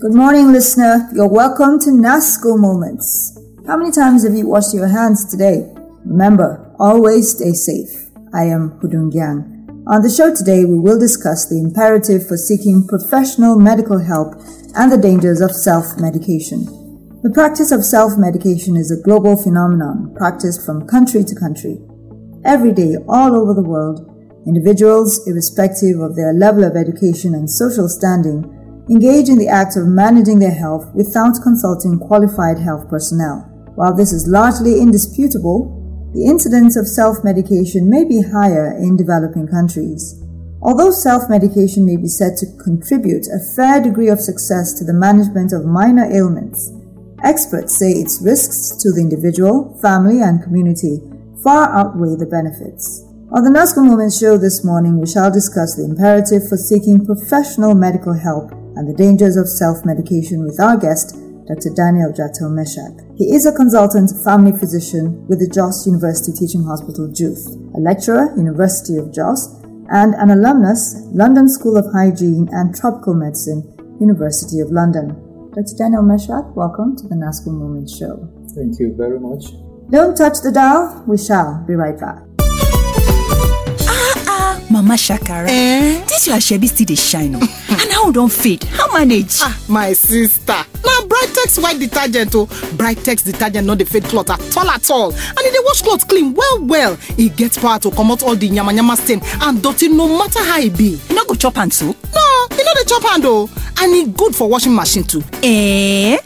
Good morning, listener. You're welcome to NASCO Moments. How many times have you washed your hands today? Remember, always stay safe. I am Hudun Gyang. On the show today, we will discuss the imperative for seeking professional medical help and the dangers of self-medication. The practice of self-medication is a global phenomenon practiced from country to country. Every day, all over the world, individuals, irrespective of their level of education and social standing, engage in the act of managing their health without consulting qualified health personnel. While this is largely indisputable, the incidence of self-medication may be higher in developing countries. Although self-medication may be said to contribute a fair degree of success to the management of minor ailments, experts say its risks to the individual, family, and community far outweigh the benefits. On the NASCO Moments show this morning, we shall discuss the imperative for seeking professional medical help and the dangers of self-medication with our guest, Dr. Daniel Jatel Meshack. He is a consultant family physician with the Jos University Teaching Hospital, JUTH, a lecturer, University of Jos, and an alumnus, London School of Hygiene and Tropical Medicine, University of London. Dr. Daniel Meshack, welcome to the NASCO Moments show. Thank you very much. Don't touch the dial. We shall be right back. ah ah, mama shakara Eh? dis your asoebi still dey shine and how don fade how manage. ah my sister. Na britex white detergent o. Britex detergent no dey fade cloth at all at all. And e dey wash cloth clean well well. E get power to comot all the yamayama stain and dirty no matter how e be. You no go chop am so. no e no dey chop hand o. And e good for washing machine too. Eh?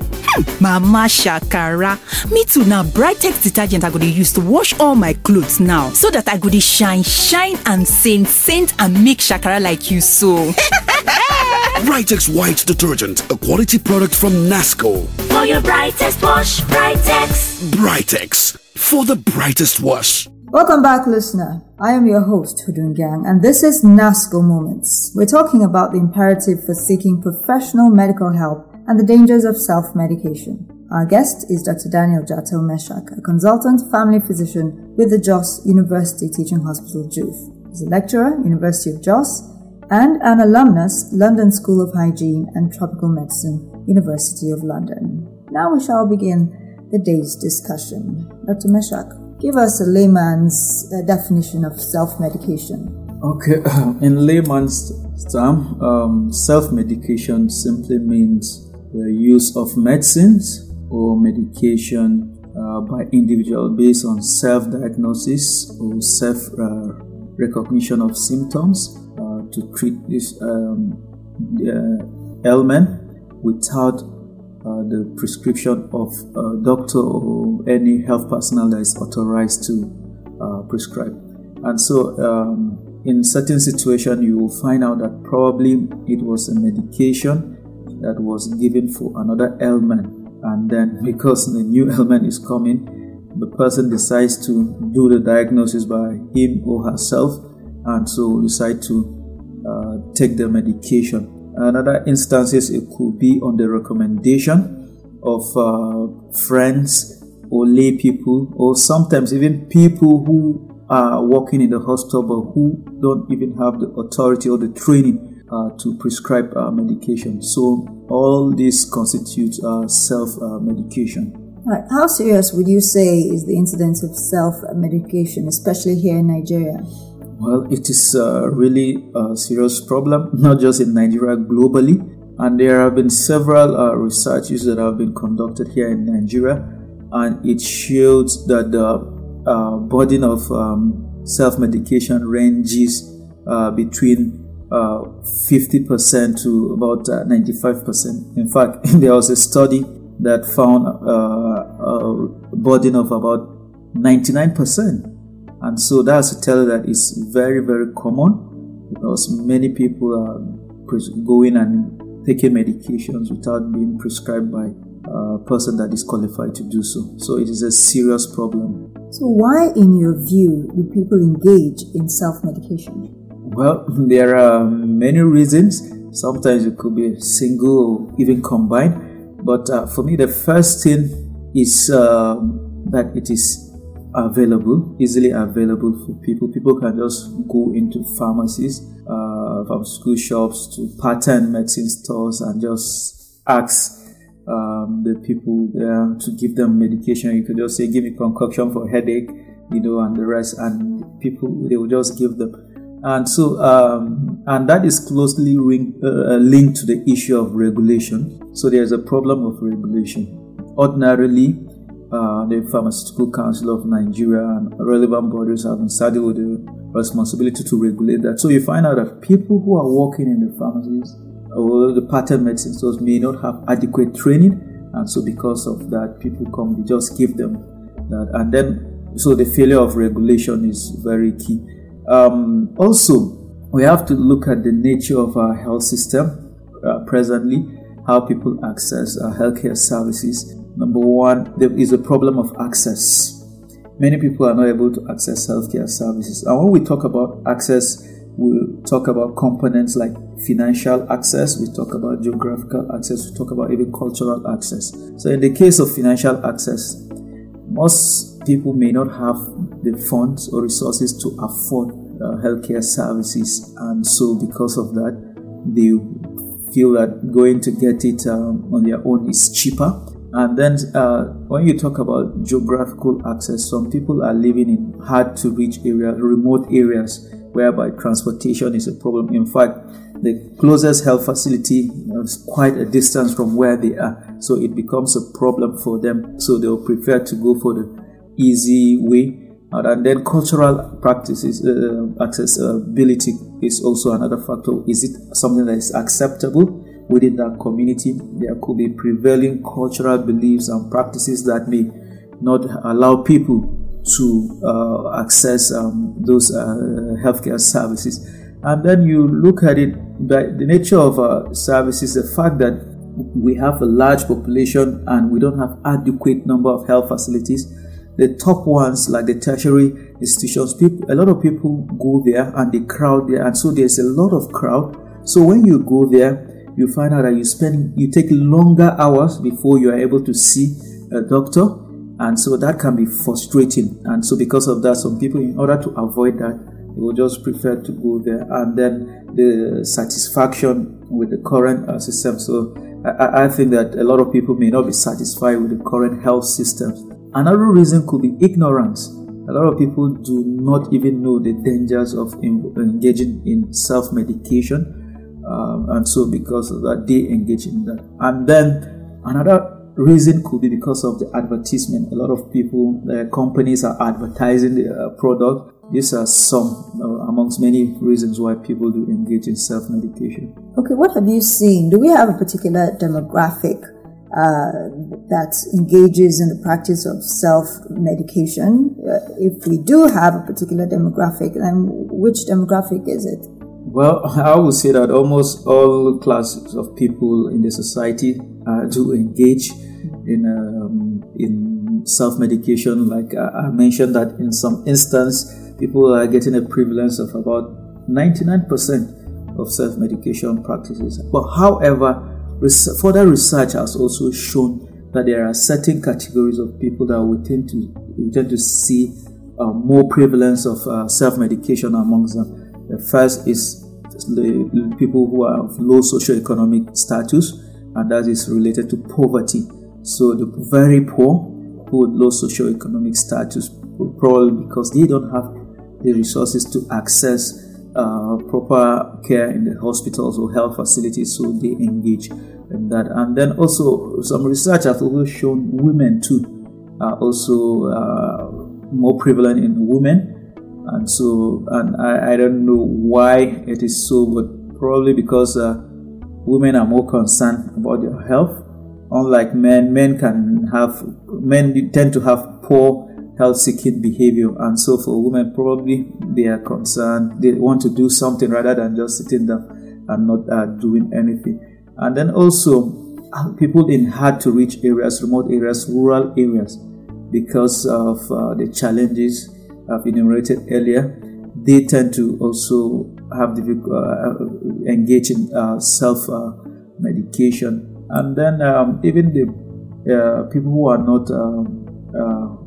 Mama shakara me too na brightex detergent i go dey use to wash all my clothes now so that i go dey shine shine and saint saint and make shakara like you so. Britex White Detergent, a quality product from Nasco. For your brightest wash, Brightex. Britex, for the brightest wash. Welcome back, listener. I am your host, Hudun Gyang, and this is NASCO Moments. We're talking about the imperative for seeking professional medical help and the dangers of self-medication. Our guest is Dr. Daniel Jatel Meshack, a consultant family physician with the Jos University Teaching Hospital, JUTH. He's a lecturer, University of Jos, and an alumnus, London School of Hygiene and Tropical Medicine, University of London. Now we shall begin the day's discussion. Dr. Meshack, give us a layman's uh, definition of self-medication. Okay, in layman's term, um, self-medication simply means the use of medicines or medication uh, by individual based on self-diagnosis or self-recognition of symptoms uh, to treat this um, ailment without uh, the prescription of a doctor or any health personnel that is authorized to uh, prescribe. And so, um, in certain situation, you will find out that probably it was a medication that was given for another ailment, and then because the new ailment is coming, the person decides to do the diagnosis by him or herself, and so decide to uh, take the medication. Another instances it could be on the recommendation of uh, friends or lay people, or sometimes even people who are working in the hospital but who don't even have the authority or the training to prescribe uh, medication. So all this constitutes uh, self uh, medication. All right, how serious would you say is the incidence of self-medication, especially here in Nigeria? Well, it is uh, really a serious problem, not just in Nigeria, globally. And there have been several uh, researches that have been conducted here in Nigeria, and it shows that the uh, burden of um, self medication ranges uh, between uh, 50% to about uh, 95%. In fact, there was a study that found uh, a burden of about 99%. And so that's to tell you that it's very, very common because many people are pres- going and taking medications without being prescribed by a person that is qualified to do so. So it is a serious problem. So why, in your view, do people engage in self-medication? Well, there are many reasons. Sometimes it could be single or even combined. But uh, for me, the first thing is um, that it is available, easily available for people. People can just go into pharmacies, uh, school shops, to patent medicine stores, and just ask um, the people there to give them medication. You could just say, "Give me concoction for headache," you know, and the rest, and people they will just give them. And so, um, and that is closely ring, uh, linked to the issue of regulation. So there's a problem of regulation. Ordinarily, uh, the Pharmaceutical Council of Nigeria and relevant bodies have been saddled with the responsibility to regulate that. So you find out that people who are working in the pharmacies or the patent medicine stores may not have adequate training, and so because of that, people come, they just give them that, and then so the failure of regulation is very key. Um, also, we have to look at the nature of our health system uh, presently, how people access our healthcare services Number one, there is a problem of access. Many people are not able to access healthcare services. And when we talk about access, we talk about components like financial access, we talk about geographical access, we talk about even cultural access. So, in the case of financial access, most people may not have the funds or resources to afford uh, healthcare services, and so because of that, they feel that going to get it um, on their own is cheaper and then, uh, when you talk about geographical access, some people are living in hard to reach areas, remote areas, whereby transportation is a problem. In fact, the closest health facility is quite a distance from where they are, so it becomes a problem for them. So they'll prefer to go for the easy way. And then cultural practices, uh, accessibility is also another factor. Is it something that is acceptable? within that community. There could be prevailing cultural beliefs and practices that may not allow people to uh, access um, those uh, healthcare services. And then you look at it, the, the nature of uh, services, the fact that we have a large population and we don't have adequate number of health facilities. The top ones, like the tertiary institutions, people, a lot of people go there and they crowd there, and so there's a lot of crowd. So when you go there, you find out that you spend you take longer hours before you are able to see a doctor and so that can be frustrating. And so because of that some people in order to avoid that they will just prefer to go there. And then the satisfaction with the current uh, system. So I, I think that a lot of people may not be satisfied with the current health systems another reason could be ignorance. A lot of people do not even know the dangers of engaging in self-medication um, and so because of that they engage in that. And then another reason could be because of the advertisement. A lot of people uh, companies are advertising the product. These are some uh, amongst many reasons why people do engage in self-medication. Okay what have you seen? Do we have a particular demographic uh, that engages in the practice of self medication. Uh, if we do have a particular demographic, then which demographic is it? Well, I would say that almost all classes of people in the society uh, do engage in um, in self medication. Like uh, I mentioned that in some instance, people are getting a prevalence of about ninety nine percent of self medication practices. But however, res- further research has also shown that there are certain categories of people that we tend to we tend to see uh, more prevalence of uh, self medication amongst them. The first is the people who are of low socioeconomic status, and that is related to poverty. So the very poor who with low socioeconomic status, probably because they don't have the resources to access uh, proper care in the hospitals or health facilities, so they engage in that. And then also some research has also shown women too are also uh, more prevalent in women and so and I, I don't know why it is so but probably because uh, women are more concerned about their health unlike men men can have men tend to have poor health seeking behavior and so for women probably they are concerned. They want to do something rather than just sitting down and not uh, doing anything. And then also uh, people in hard to reach areas remote areas rural areas because of uh, the challenges I've enumerated earlier, they tend to also have difficult, uh, engage in uh, self uh, medication, and then um, even the uh, people who are not um, uh,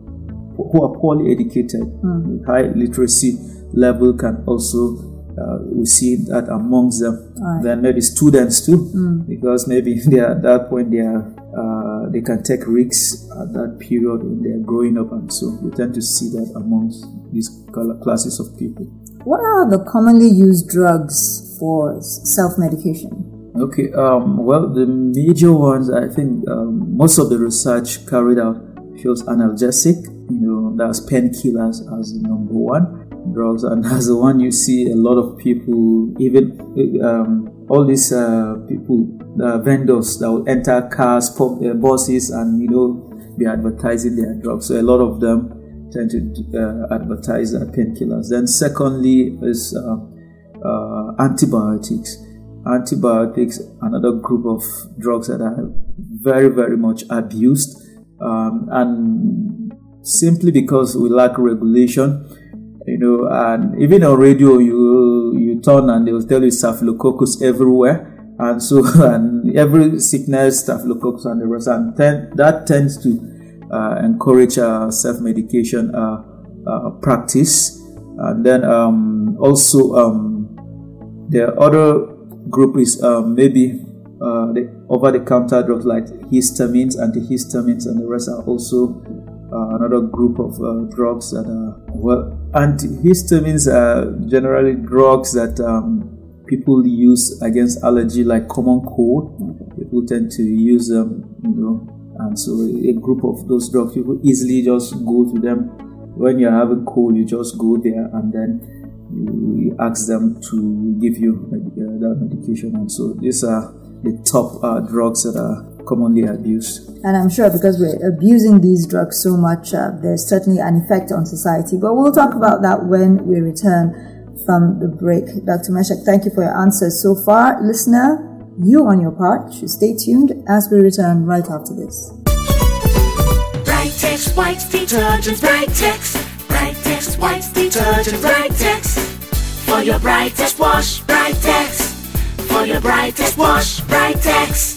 who are poorly educated, mm. high literacy level can also uh, we see that amongst them. Right. Then maybe students too, because maybe they are at that point they are uh, they can take risks at that period when they are growing up, and so we tend to see that amongst these classes of people. What are the commonly used drugs for self medication? Okay, um, well, the major ones, I think um, most of the research carried out shows analgesic, you know, that's painkillers as the number one drugs, and as the one you see a lot of people, even um, all these uh, people, uh, vendors that will enter cars, pub, uh, buses, and you know, be advertising their drugs. So a lot of them tend to uh, advertise their painkillers. Then, secondly, is uh, antibiotics. Antibiotics, another group of drugs that are very, very much abused, um, and simply because we lack regulation, you know, and even on radio, you you turn and they will tell you staphylococcus everywhere, and so and every sickness, staphylococcus and the rest, and ten, that tends to uh, encourage uh, self-medication uh, uh, practice, and then um, also um, the other group is um, maybe uh, the over-the-counter drugs like histamines, antihistamines, and the rest are also uh, another group of uh, drugs that are well. Antihistamines are generally drugs that um, people use against allergy, like common cold. People tend to use them, you know, and so a group of those drugs people easily just go to them when you're having cold. You just go there and then you ask them to give you uh, that medication. And so these are the top uh, drugs that are commonly abused. And I'm sure because we're abusing these drugs so much, uh, there's certainly an effect on society. But we'll talk about that when we return from the break. Dr. Meshack, thank you for your answers so far. Listener, you on your part should stay tuned as we return right after this. Brightex white detergent, Brightex. Brightex white detergent, Brightex. For your brightest wash, Brightex. For your brightest wash, Brightex.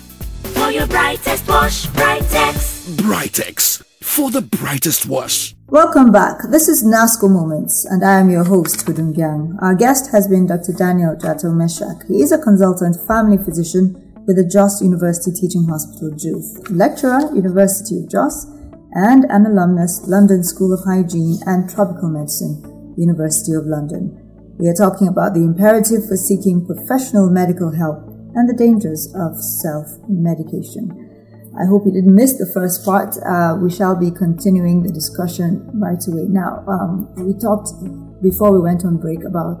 For your brightest wash, Brightex. Brightex for the brightest wash. Welcome back. This is NASCO Moments, and I am your host, Hudun Gyang. Our guest has been Dr. Daniel Jatau Meshack. He is a consultant family physician with the Jos University Teaching Hospital, JUTH, lecturer, University of Jos, and an alumnus, London School of Hygiene and Tropical Medicine, University of London. We are talking about the imperative for seeking professional medical help and the dangers of self-medication. I hope you didn't miss the first part. Uh, we shall be continuing the discussion right away. Now, um, we talked before we went on break about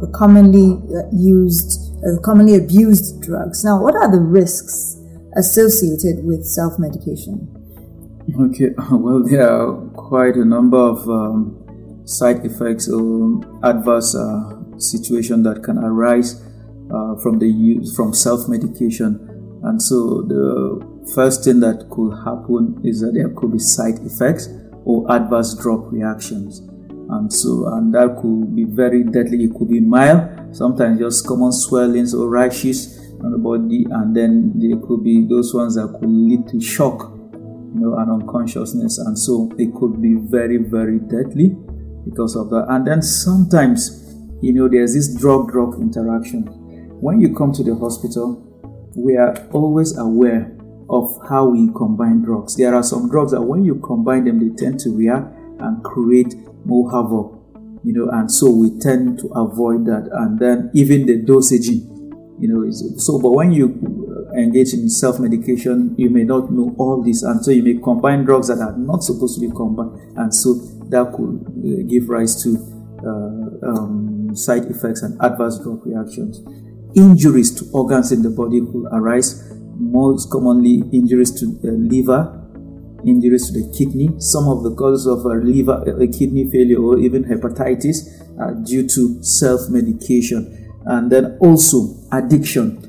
the commonly uh, used, uh, commonly abused drugs. Now, what are the risks associated with self-medication? Okay, well, there are quite a number of um, side effects or adverse uh, situation that can arise uh, from the use from self-medication, and so the first thing that could happen is that there could be side effects or adverse drug reactions, and so and that could be very deadly. It could be mild, sometimes just common swellings or rashes on the body, and then there could be those ones that could lead to shock you know, and unconsciousness, and so it could be very, very deadly because of that. And then sometimes, you know, there's this drug-drug interaction. When you come to the hospital, we are always aware of how we combine drugs. There are some drugs that when you combine them, they tend to react and create more havoc, you know, and so we tend to avoid that. And then even the dosaging, you know, is so. But when you engage in self medication, you may not know all this, and so you may combine drugs that are not supposed to be combined, and so that could uh, give rise to uh, um, side effects and adverse drug reactions. Injuries to organs in the body could arise, most commonly, injuries to the liver, injuries to the kidney. Some of the causes of a liver, a kidney failure, or even hepatitis are due to self medication And then also addiction.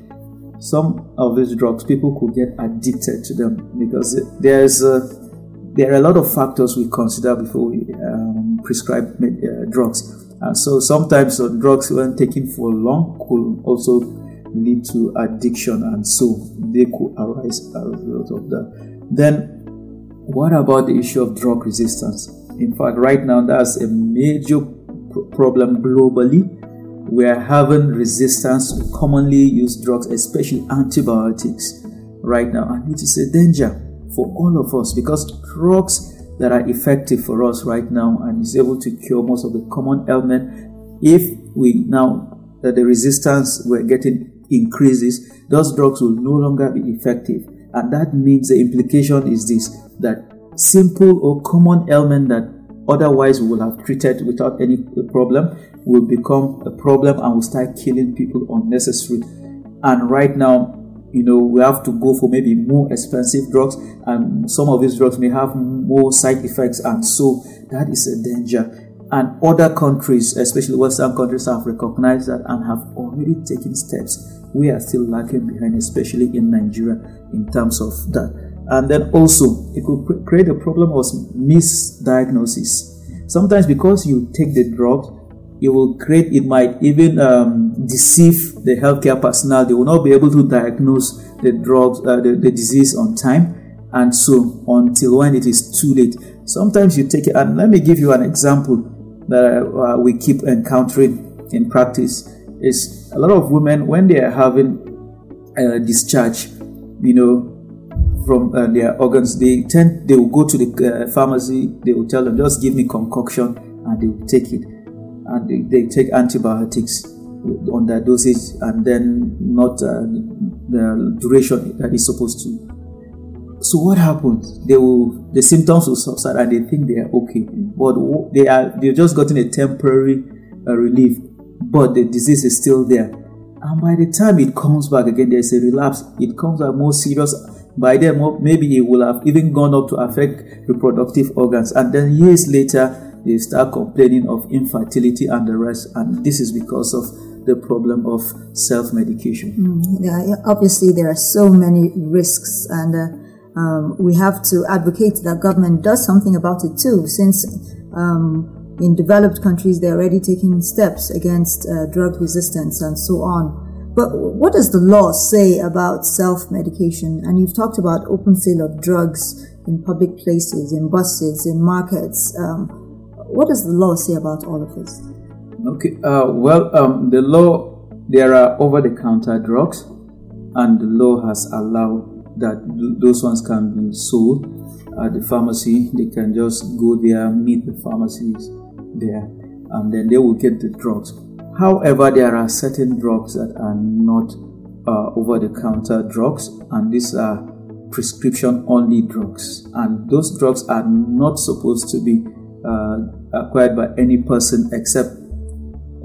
Some of these drugs, people could get addicted to them because there's a, there are a lot of factors we consider before we um, prescribe uh, drugs. And so sometimes uh, drugs, when taken for long, could also lead to addiction, and so they could arise as a result of that. Then, what about the issue of drug resistance? In fact, right now, that's a major problem globally. We are having resistance to commonly used drugs, especially antibiotics, right now, and it is a danger for all of us because drugs that are effective for us right now and is able to cure most of the common ailment. If we now that the resistance we're getting increases, those drugs will no longer be effective. And that means the implication is this that simple or common ailment that otherwise we will have treated without any problem will become a problem and will start killing people unnecessarily. And right now, you know, we have to go for maybe more expensive drugs, and some of these drugs may have more side effects, and so that is a danger. And other countries, especially Western countries, have recognized that and have already taken steps. We are still lagging behind, especially in Nigeria, in terms of that. And then also, it could create a problem of misdiagnosis. Sometimes, because you take the drug, it will create, it might even um, deceive the healthcare personnel. They will not be able to diagnose the drugs, uh, the, the disease on time. And so, until when it is too late. Sometimes you take it, and let me give you an example that uh, we keep encountering in practice. Is a lot of women when they are having a discharge, you know, from uh, their organs, they tend they will go to the uh, pharmacy. They will tell them, just give me concoction, and they will take it and they, they take antibiotics on their dosage and then not uh, the duration that is supposed to. So what happens? They will the symptoms will subside and they think they are okay, but they are they've just gotten a temporary uh, relief, but the disease is still there. And by the time it comes back again, there's a relapse. It comes out more serious. By then, maybe it will have even gone up to affect reproductive organs, and then years later, they start complaining of infertility and the rest, and this is because of the problem of self medication. Mm, yeah, obviously, there are so many risks, and uh, um, we have to advocate that government does something about it too, since um, in developed countries they're already taking steps against uh, drug resistance and so on. But what does the law say about self medication? And you've talked about open sale of drugs in public places, in buses, in markets. Um, what does the law say about all of this? Okay, uh, well, um, the law, there are over the counter drugs, and the law has allowed that those ones can be sold at the pharmacy. They can just go there, meet the pharmacies there, and then they will get the drugs. However, there are certain drugs that are not uh, over the counter drugs, and these are prescription only drugs, and those drugs are not supposed to be uh, acquired by any person except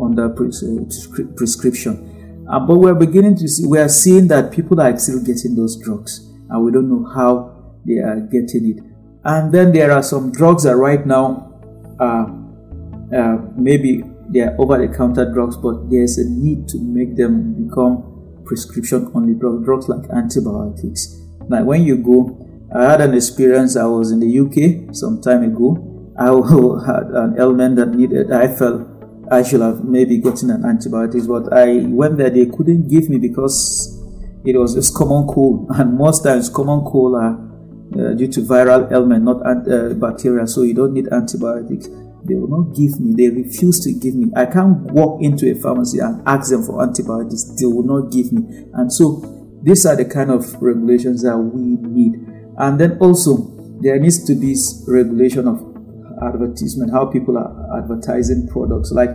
under uh, prescription. Uh, but we're beginning to see, we are seeing that people are still getting those drugs, and we don't know how they are getting it. And then there are some drugs that right now, uh, uh, maybe they are over the counter drugs, but there's a need to make them become prescription only drugs, drugs like antibiotics. Like when you go, I had an experience, I was in the UK some time ago, I had an ailment that needed, I felt I should have maybe gotten an antibiotics, but I went there, they couldn't give me because it was just common cold, and most times common cold are uh, due to viral ailment, not uh, bacteria, so you don't need antibiotics. They will not give me, they refuse to give me. I can't walk into a pharmacy and ask them for antibiotics, they will not give me. And so, these are the kind of regulations that we need. And then also, there needs to be regulation of advertisement, how people are advertising products. Like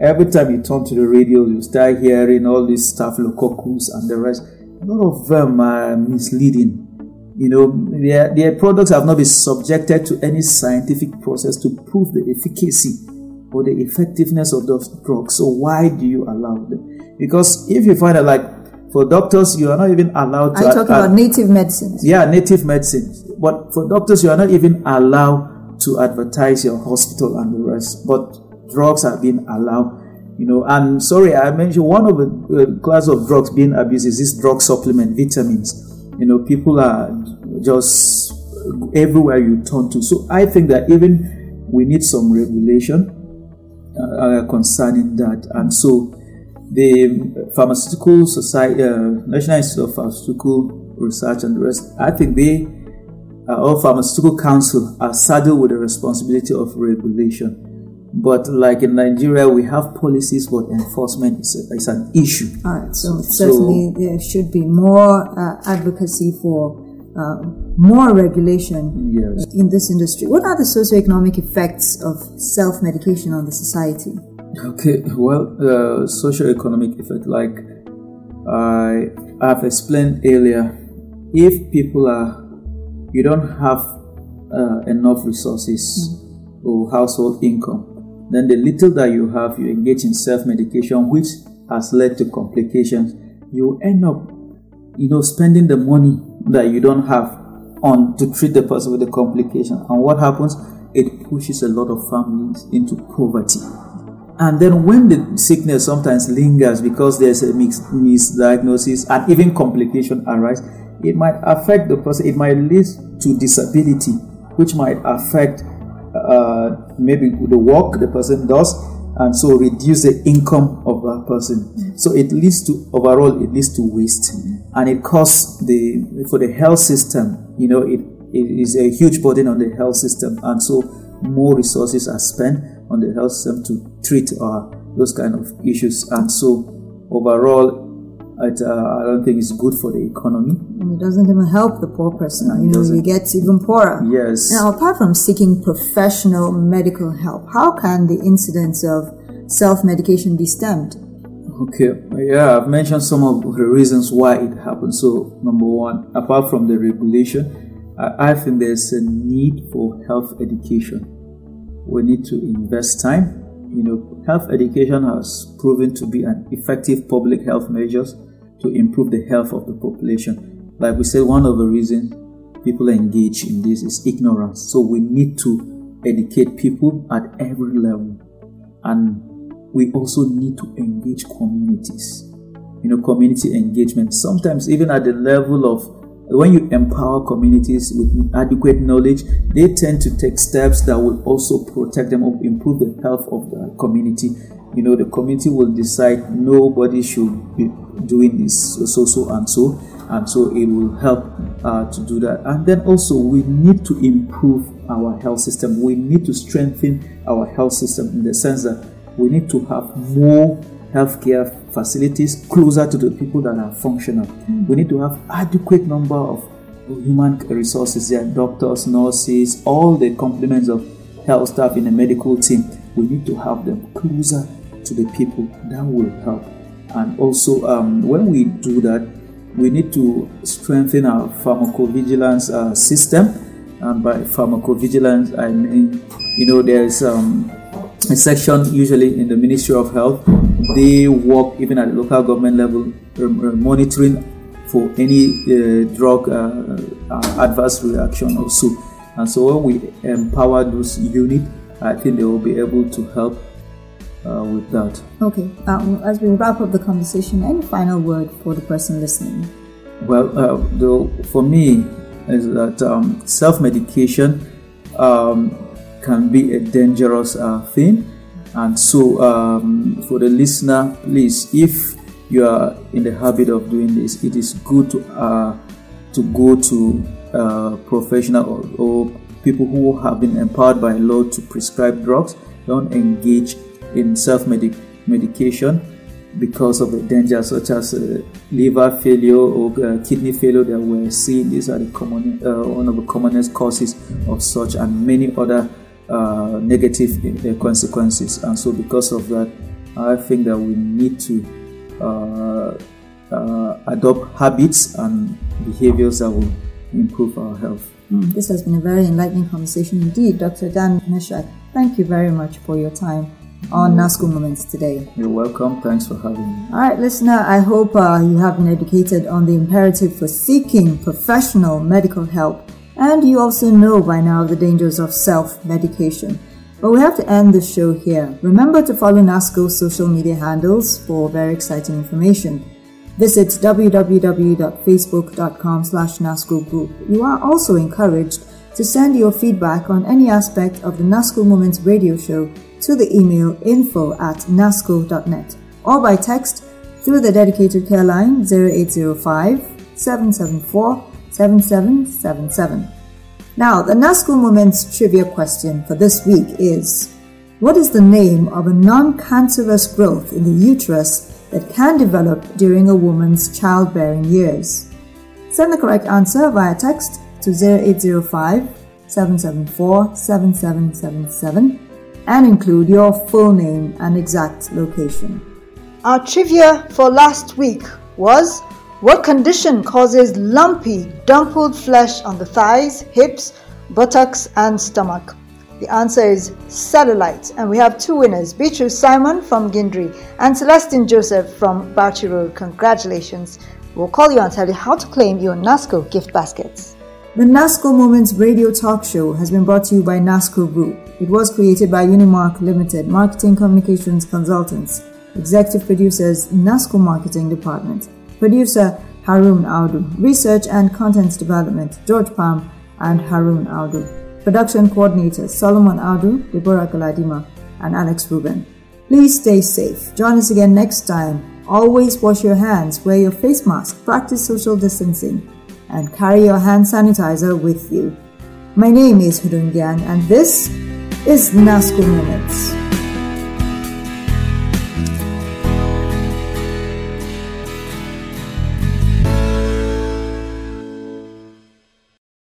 every time you turn to the radio, you start hearing all these staphylococcus and the rest. A lot of them are misleading. You know, their, their products have not been subjected to any scientific process to prove the efficacy or the effectiveness of those drugs. So why do you allow them? Because if you find out, like for doctors, you are not even allowed to. I'm talking ad- about native medicines. Yeah, native medicines. But for doctors, you are not even allowed to advertise your hospital and the rest, but drugs are being allowed. You know, and sorry, I mentioned one of the uh, class of drugs being abused is this drug supplement, vitamins. You know, people are just everywhere you turn to. So I think that even we need some regulation uh, uh concerning that. And so the pharmaceutical society, uh, National Institute of Pharmaceutical Research and the rest, I think they, uh, or pharmaceutical council are saddled with the responsibility of regulation. But like in Nigeria, we have policies, but enforcement is, a, is an issue. All right, so, so certainly there should be more uh, advocacy for uh, more regulation yes. in this industry. What are the socioeconomic effects of self medication on the society? Okay, well, the socio-economic effect, like I have explained earlier, if people are, you don't have uh, enough resources mm. or household income, then the little that you have, you engage in self-medication, which has led to complications. You end up, you know, spending the money that you don't have on to treat the person with the complication. And what happens? It pushes a lot of families into poverty and then when the sickness sometimes lingers because there's a mix, misdiagnosis and even complication arise, it might affect the person. It might lead to disability, which might affect uh, maybe the work the person does, and so reduce the income of that person. So it leads to overall it leads to waste, and it costs the for the health system. You know, it, it is a huge burden on the health system, and so more resources are spent on the health system to treat uh, those kind of issues. And so, overall, it, uh, I don't think it's good for the economy. And it doesn't even help the poor person. you know, he gets even poorer. Yes. Now, apart from seeking professional medical help, how can the incidence of self-medication be stemmed? Okay, yeah, I've mentioned some of the reasons why it happens. So, number one, apart from the regulation, I, I think there's a need for health education we need to invest time. You know, health education has proven to be an effective public health measures to improve the health of the population. Like we said, one of the reasons people engage in this is ignorance. So we need to educate people at every level. And we also need to engage communities. You know, community engagement. Sometimes even at the level of when you empower communities with adequate knowledge, they tend to take steps that will also protect them or improve the health of the community. You know, the community will decide nobody should be doing this so so and so, and so it will help uh, to do that. And then also, we need to improve our health system. We need to strengthen our health system in the sense that we need to have more healthcare facilities closer to the people that are functional. Mm. We need to have adequate number of human resources there, doctors, nurses, all the complements of health staff in the medical team. We need to have them closer to the people. That will help. And also, um, when we do that, we need to strengthen our pharmacovigilance uh, system. And by pharmacovigilance, I mean, you know, there is um, section usually in the Ministry of Health. They work even at the local government level, monitoring for any uh, drug uh, uh, adverse reaction also. And so when we empower those units, I think they will be able to help uh, with that. Okay. Um, as we wrap up the conversation, any final word for the person listening? Well, uh, though, for me, is that um, self-medication um, can be a dangerous uh, thing. And so, um, for the listener, please, if you are in the habit of doing this, it is good to uh, to go to uh, professional or, or, people who have been empowered by law to prescribe drugs. Don't engage in self medication because of the dangers such as uh, liver failure or uh, kidney failure that we're seeing. These are the common, uh, one of the commonest causes of such, and many other uh, negative uh, consequences. And so, because of that, I think that we need to uh, uh, adopt habits and behaviors that will improve our health. Mm, this has been a very enlightening conversation indeed, Dr. Dan Meshack. Thank you very much for your time on NASCO Moments today. You're welcome. Thanks for having me. All right, listener, I hope uh, you have been educated on the imperative for seeking professional medical help and you also know by now the dangers of self medication. But we have to end the show here. Remember to follow NASCO's social media handles for very exciting information. Visit www.facebook.com slash NASCO group. You are also encouraged to send your feedback on any aspect of the NASCO Moments radio show to the email info at nasco.net or by text through the dedicated care line 0805 774 7777. Now, the NASCO Moments trivia question for this week is What is the name of a non cancerous growth in the uterus that can develop during a woman's childbearing years? Send the correct answer via text to 0805 774 7777 and include your full name and exact location. Our trivia for last week was what condition causes lumpy, dumpled flesh on the thighs, hips, buttocks, and stomach? The answer is cellulite, and we have two winners Beatrice Simon from Gindiri and Celestine Joseph from Bauchi Road. Congratulations! We'll call you and tell you how to claim your NASCO gift baskets. The NASCO Moments radio talk show has been brought to you by NASCO Group. It was created by Unimark Limited, Marketing Communications Consultants, Executive Producers, NASCO Marketing Department. Producer Harun Audu. Research and Content Development George Palm and Harun Audu. Production Coordinators Solomon Audu, Deborah Galadima, and Alex Rubin. Please stay safe. Join us again next time. Always wash your hands, wear your face mask, practice social distancing, and carry your hand sanitizer with you. My name is Hudun Gyang, and this is NASCO Moments.